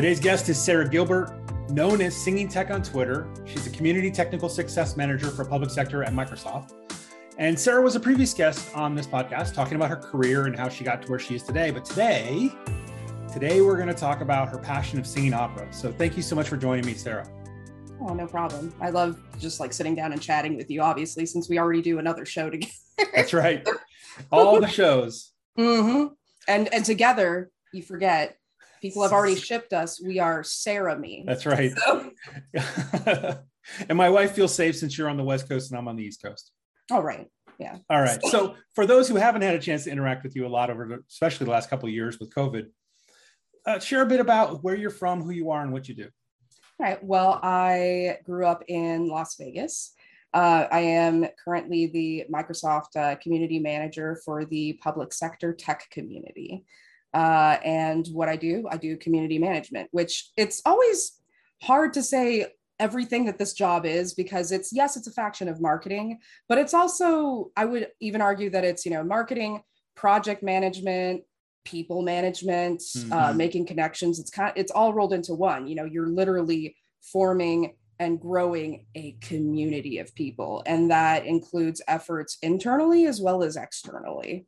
Today's guest is Sarah Gilbert, known as Singing Tech on Twitter. She's a community technical success manager for public sector at Microsoft. And Sarah was a previous guest on this podcast talking about her career and how she got to where she is today. But today, today we're going to talk about her passion of singing opera. So thank you so much for joining me, Sarah. Oh, no problem. I love just like sitting down and chatting with you, obviously, since we already do another show together. That's right. All the shows. mm-hmm. And and together, you forget, people have already shipped us. We are Sarah me. That's right. So. and my wife feels safe since you're on the West Coast and I'm on the East Coast. All right. Yeah. All right. So for those who haven't had a chance to interact with you a lot over, the, especially the last couple of years with COVID, uh, share a bit about where you're from, who you are, and what you do. All right. Well, I grew up in Las Vegas. Uh, I am currently the Microsoft uh, community manager for the public sector tech community. Uh, and what I do, I do community management, which it's always hard to say everything that this job is because it's yes it's a faction of marketing but it's also i would even argue that it's you know marketing project management people management uh, mm-hmm. uh, making connections. It's kind of, it's all rolled into one. You know you're literally forming and growing a community of people and that includes efforts internally as well as externally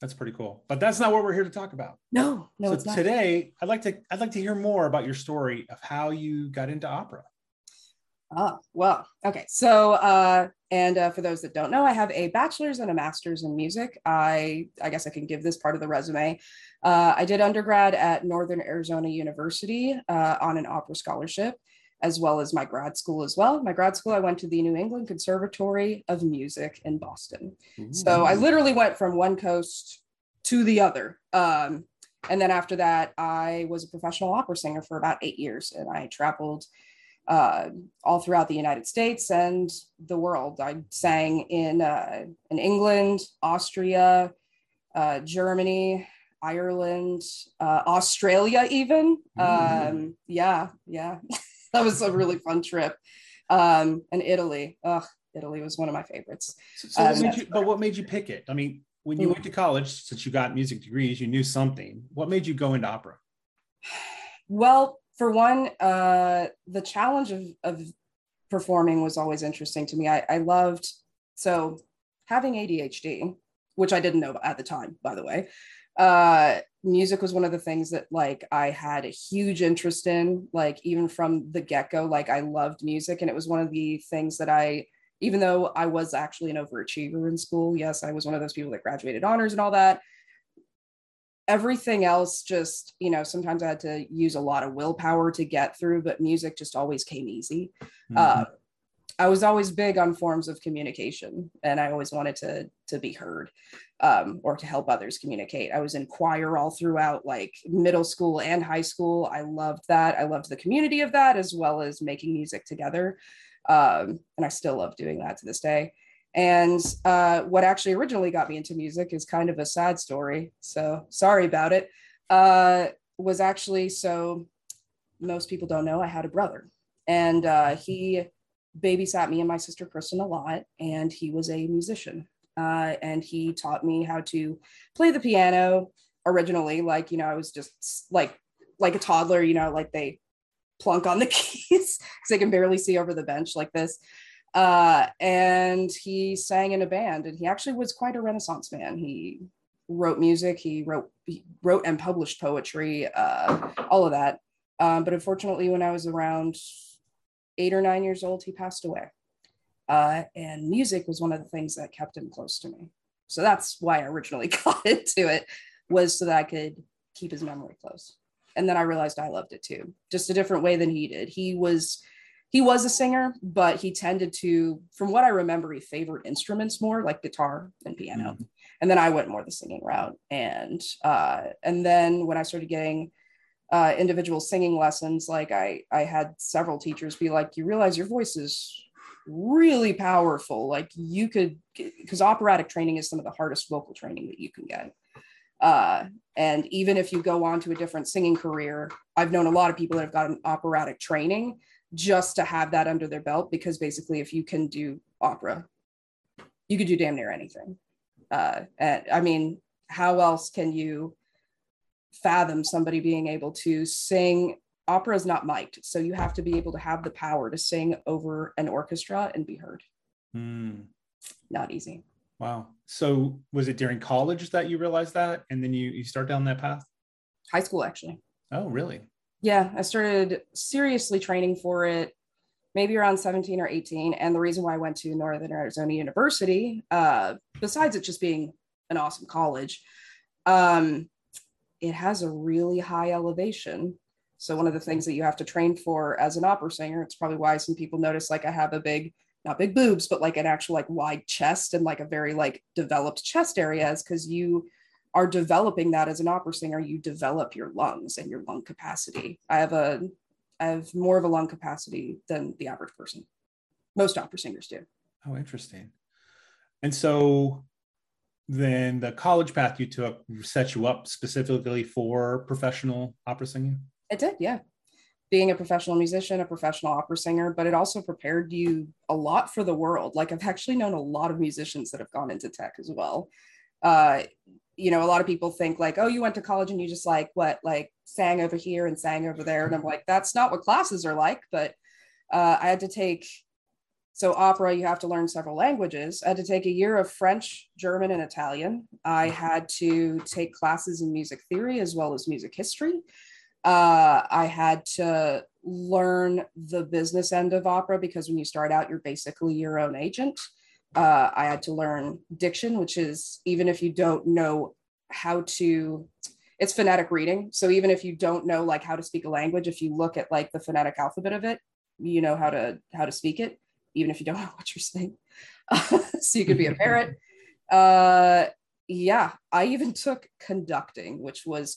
that's pretty cool. But that's not what we're here to talk about. No, no, so it's not. Today, I'd like to I'd like to hear more about your story of how you got into opera. Oh, well, okay. So, uh, and uh, for those that don't know, I have a bachelor's and a master's in music. I, I guess I can give this part of the resume. Uh, I did undergrad at Northern Arizona University uh, on an opera scholarship, as well as my grad school as well. My grad school, I went to the New England Conservatory of Music in Boston. Ooh. So I literally went from one coast to the other. Um, and then after that, I was a professional opera singer for about eight years, and I traveled uh, all throughout the United States and the world. I sang in uh, in England, Austria, uh, Germany, Ireland, uh, Australia, even. Mm. Um, yeah, yeah, that was a really fun trip. Um, and Italy, ugh, Italy was one of my favorites. So, so what um, you, but what made you pick it? I mean, when you mm. went to college, since you got music degrees, you knew something. What made you go into opera? Well, for one, uh, the challenge of, of performing was always interesting to me. I, I loved, so having ADHD, which I didn't know at the time, by the way, uh, music was one of the things that like I had a huge interest in, like even from the get go, like I loved music. And it was one of the things that I, even though I was actually an overachiever in school, yes, I was one of those people that graduated honors and all that everything else just you know sometimes i had to use a lot of willpower to get through but music just always came easy mm-hmm. uh, i was always big on forms of communication and i always wanted to to be heard um, or to help others communicate i was in choir all throughout like middle school and high school i loved that i loved the community of that as well as making music together um, and i still love doing that to this day and uh, what actually originally got me into music is kind of a sad story. So sorry about it. Uh, was actually so most people don't know I had a brother, and uh, he babysat me and my sister Kristen a lot, and he was a musician. Uh, and he taught me how to play the piano originally. Like you know, I was just like like a toddler. You know, like they plunk on the keys because they can barely see over the bench like this uh, and he sang in a band and he actually was quite a renaissance man he wrote music he wrote he wrote and published poetry uh, all of that um, but unfortunately when i was around eight or nine years old he passed away uh, and music was one of the things that kept him close to me so that's why i originally got into it was so that i could keep his memory close and then i realized i loved it too just a different way than he did he was he was a singer, but he tended to, from what I remember, he favored instruments more, like guitar and piano. Mm-hmm. And then I went more the singing route. And uh, and then when I started getting uh, individual singing lessons, like I I had several teachers be like, "You realize your voice is really powerful. Like you could, because operatic training is some of the hardest vocal training that you can get." Uh, and even if you go on to a different singing career, I've known a lot of people that have gotten operatic training just to have that under their belt because basically if you can do opera you could do damn near anything uh, and i mean how else can you fathom somebody being able to sing opera is not mic'd so you have to be able to have the power to sing over an orchestra and be heard. Mm. not easy. Wow. So was it during college that you realized that and then you you start down that path? High school actually. Oh really? Yeah i started seriously training for it maybe around 17 or 18 and the reason why i went to northern arizona university uh, besides it just being an awesome college um, it has a really high elevation. So one of the things that you have to train for as an opera singer, it's probably why some people notice like I have a big, not big boobs, but like an actual like wide chest and like a very like developed chest area is because you are developing that as an opera singer. You develop your lungs and your lung capacity. I have a I have more of a lung capacity than the average person. Most opera singers do. Oh, interesting. And so then the college path you took set you up specifically for professional opera singing? It did, yeah. Being a professional musician, a professional opera singer, but it also prepared you a lot for the world. Like I've actually known a lot of musicians that have gone into tech as well. Uh, you know, a lot of people think like, oh, you went to college and you just like what, like sang over here and sang over there. And I'm like, that's not what classes are like. But uh, I had to take so opera, you have to learn several languages. I had to take a year of French, German, and Italian. I mm-hmm. had to take classes in music theory as well as music history. Uh, I had to learn the business end of opera because when you start out, you're basically your own agent. Uh, I had to learn diction, which is even if you don't know how to, it's phonetic reading. So even if you don't know like how to speak a language, if you look at like the phonetic alphabet of it, you know how to how to speak it even if you don't know what you're saying. so you could be a parrot. Uh, yeah, I even took conducting, which was,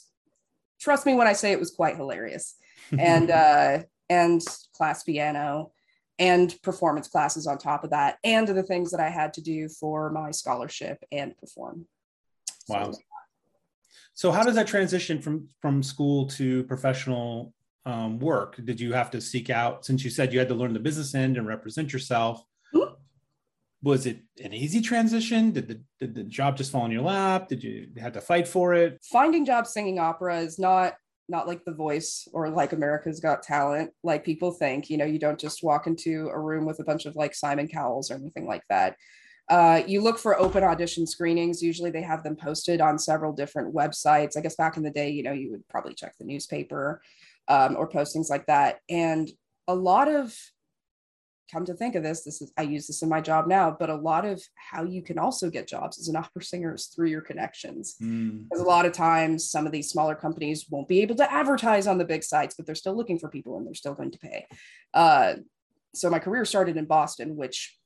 trust me when I say it was quite hilarious, and uh, and class piano, and performance classes on top of that, and the things that I had to do for my scholarship and perform. Wow. So, so how does that transition from from school to professional um, work? Did you have to seek out, since you said you had to learn the business end and represent yourself? Was it an easy transition? Did the, did the job just fall in your lap? Did you have to fight for it? Finding jobs singing opera is not not like the voice or like America's Got Talent, like people think. You know, you don't just walk into a room with a bunch of like Simon Cowells or anything like that. Uh, you look for open audition screenings. Usually they have them posted on several different websites. I guess back in the day, you know, you would probably check the newspaper um, or postings like that. And a lot of, come to think of this, this is, I use this in my job now, but a lot of how you can also get jobs as an opera singer is through your connections. Mm. Because a lot of times some of these smaller companies won't be able to advertise on the big sites, but they're still looking for people and they're still going to pay. Uh, so my career started in Boston, which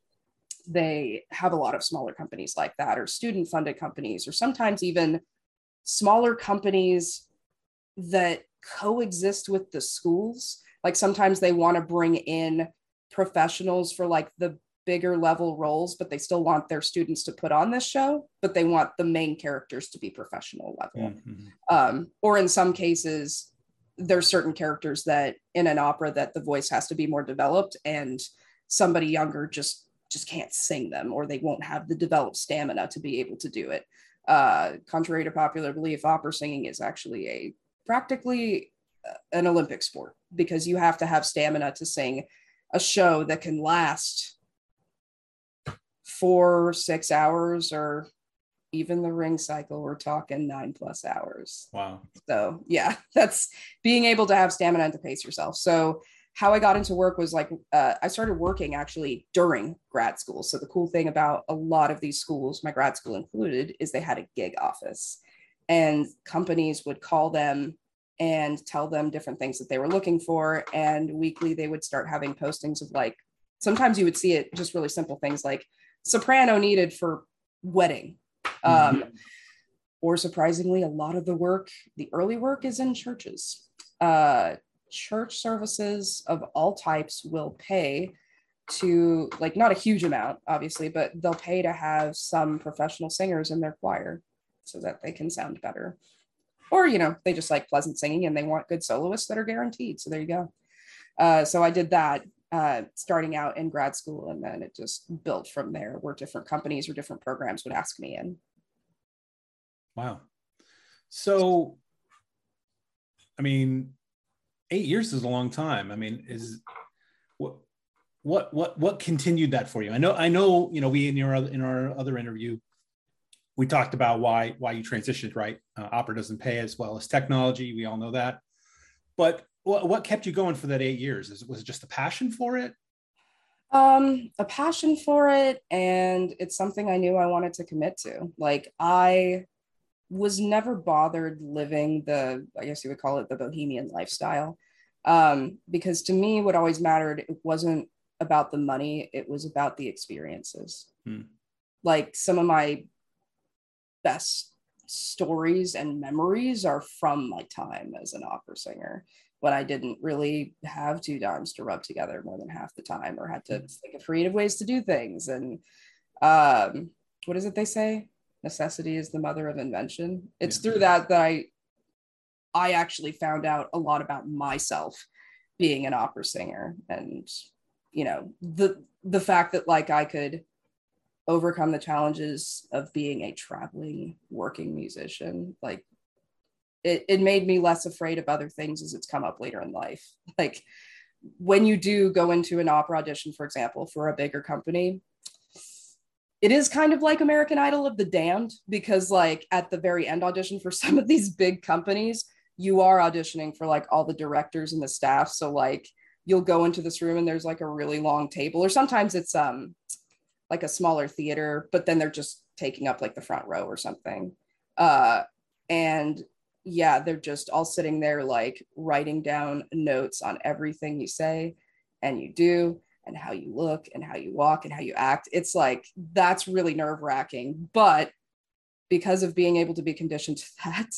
they have a lot of smaller companies like that, or student funded companies, or sometimes even smaller companies that coexist with the schools. Like sometimes they want to bring in professionals for like the bigger level roles, but they still want their students to put on this show, but they want the main characters to be professional level. Mm-hmm. Um, or in some cases, there's certain characters that in an opera that the voice has to be more developed and somebody younger just just can't sing them or they won't have the developed stamina to be able to do it. Uh, contrary to popular belief, opera singing is actually a practically uh, an Olympic sport because you have to have stamina to sing a show that can last four, six hours, or even the ring cycle. We're talking nine plus hours. Wow. So, yeah, that's being able to have stamina and to pace yourself. So, how I got into work was like uh, I started working actually during grad school. So the cool thing about a lot of these schools, my grad school included, is they had a gig office and companies would call them and tell them different things that they were looking for and weekly they would start having postings of like sometimes you would see it just really simple things like soprano needed for wedding um, mm-hmm. or surprisingly a lot of the work the early work is in churches uh, church services of all types will pay to like not a huge amount obviously but they'll pay to have some professional singers in their choir so that they can sound better. Or, you know, they just like pleasant singing and they want good soloists that are guaranteed. So there you go. Uh, so I did that uh, starting out in grad school, and then it just built from there where different companies or different programs would ask me in. Wow. So I mean, eight years is a long time. I mean, is what what what what continued that for you? I know I know you know we in your in our other interview we talked about why why you transitioned right. Uh, opera doesn't pay as well as technology. We all know that. But what, what kept you going for that eight years? Is, was it just a passion for it? Um, a passion for it, and it's something I knew I wanted to commit to. Like I was never bothered living the, I guess you would call it the bohemian lifestyle. Um, because to me, what always mattered, it wasn't about the money, it was about the experiences. Hmm. Like some of my best stories and memories are from my time as an opera singer when I didn't really have two dimes to rub together more than half the time or had to hmm. think of creative ways to do things. And um, what is it they say? necessity is the mother of invention. It's yeah. through that that I I actually found out a lot about myself being an opera singer and you know the the fact that like I could overcome the challenges of being a traveling working musician like it, it made me less afraid of other things as it's come up later in life like when you do go into an opera audition for example for a bigger company it is kind of like American Idol of the Damned because, like, at the very end audition for some of these big companies, you are auditioning for like all the directors and the staff. So, like, you'll go into this room and there's like a really long table, or sometimes it's um like a smaller theater, but then they're just taking up like the front row or something. Uh, and yeah, they're just all sitting there like writing down notes on everything you say and you do and how you look and how you walk and how you act. It's like that's really nerve wracking. But because of being able to be conditioned to that,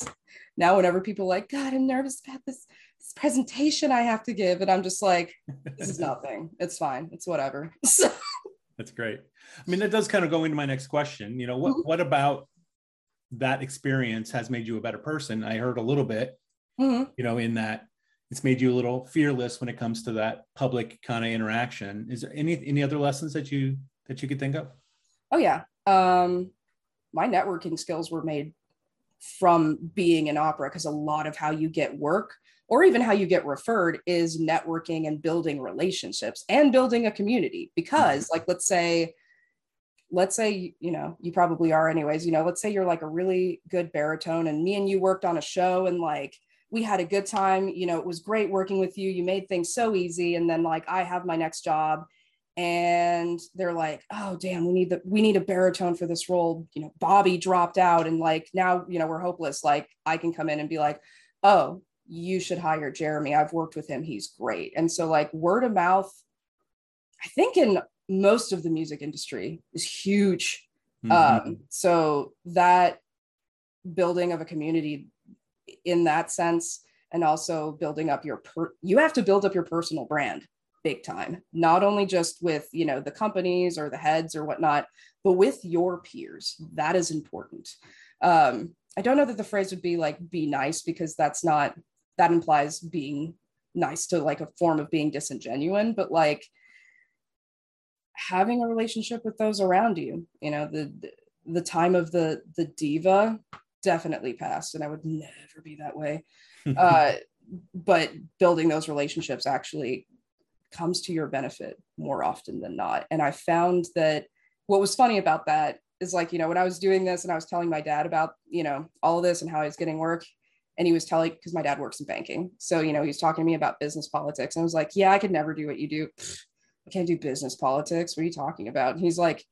now whenever people are like, God, I'm nervous about this, this presentation I have to give, and I'm just like, this is nothing. It's fine. It's whatever. So. That's great. I mean, that does kind of go into my next question. You know, what mm-hmm. what about that experience has made you a better person? I heard a little bit, mm-hmm. you know, in that it's made you a little fearless when it comes to that public kind of interaction. Is there any any other lessons that you that you could think of? Oh yeah. Um my networking skills were made from being in opera because a lot of how you get work or even how you get referred is networking and building relationships and building a community. Because like let's say let's say you know you probably are anyways you know let's say you're like a really good baritone and me and you worked on a show and like we had a good time you know it was great working with you you made things so easy and then like i have my next job and they're like oh damn we need the we need a baritone for this role. You know bobby dropped out and like now you know we're hopeless. Like i can come in and be like oh you should hire jeremy. I've worked with him. He's great. And so like word of mouth i think in most of the music industry is huge. Mm-hmm. um so that building of a community in that sense and also building up your per- you have to build up your personal brand big time not only just with you know the companies or the heads or whatnot but with your peers. That is important. Um i don't know that the phrase would be like be nice because that's not that implies being nice to like a form of being disingenuous but like having a relationship with those around you you know the the time of the the diva definitely passed and i would never be that way. Uh, but building those relationships actually comes to your benefit more often than not. And i found that what was funny about that is like you know when i was doing this and i was telling my dad about you know all of this and how i was getting work and he was telling because my dad works in banking. So you know he was talking to me about business politics and i was like yeah i could never do what you do. I can't do business politics. What are you talking about? And he's like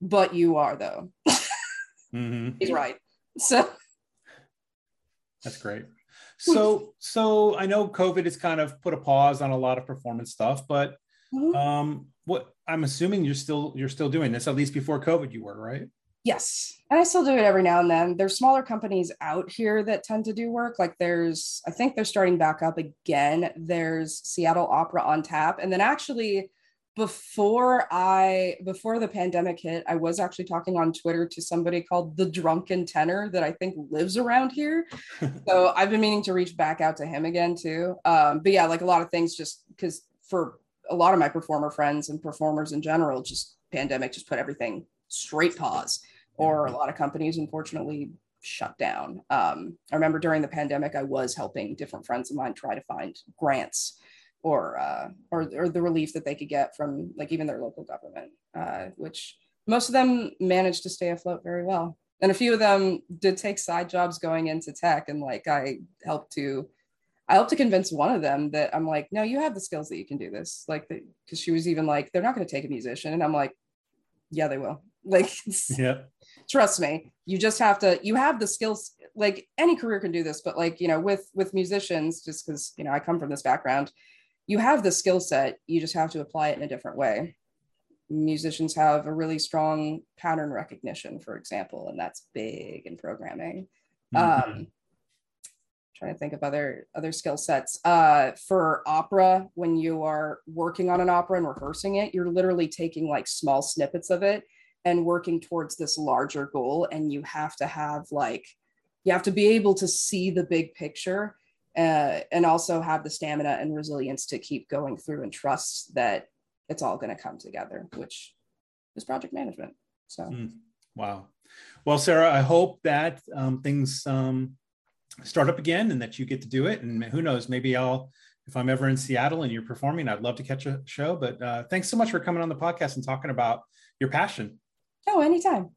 but you are though. Mm-hmm. he's right. So that's great. So so I know COVID has kind of put a pause on a lot of performance stuff, but mm-hmm. um what I'm assuming you're still you're still doing this at least before COVID you were, right? Yes. And I still do it every now and then. There's smaller companies out here that tend to do work. Like there's, I think they're starting back up again. There's Seattle Opera on tap. And then actually, before I before the pandemic hit, I was actually talking on Twitter to somebody called the Drunken Tenor that I think lives around here. so I've been meaning to reach back out to him again too. Um, but yeah, like a lot of things, just because for a lot of my performer friends and performers in general, just pandemic just put everything straight pause. Or a lot of companies, unfortunately, shut down. Um, I remember during the pandemic, I was helping different friends of mine try to find grants or uh, or or the relief that they could get from like even their local government, uh, which most of them managed to stay afloat very well. And a few of them did take side jobs going into tech, and like I helped to I helped to convince one of them that I'm like, no, you have the skills that you can do this. Like, because she was even like, they're not going to take a musician, and I'm like, yeah, they will. Like, yeah, trust me. You just have to. You have the skills. Like any career can do this, but like you know, with with musicians, just because you know I come from this background, you have the skill set. You just have to apply it in a different way. Musicians have a really strong pattern recognition, for example, and that's big in programming. Mm-hmm. Um, trying to think of other other skill sets uh, for opera when you are working on an opera and rehearsing it you're literally taking like small snippets of it and working towards this larger goal and you have to have like you have to be able to see the big picture uh, and also have the stamina and resilience to keep going through and trust that it's all going to come together which is project management so mm, wow well sarah i hope that um, things um, start up again and that you get to do it. And who knows, maybe I'll, if I'm ever in Seattle and you're performing, I'd love to catch a show. But uh, thanks so much for coming on the podcast and talking about your passion. Oh, anytime.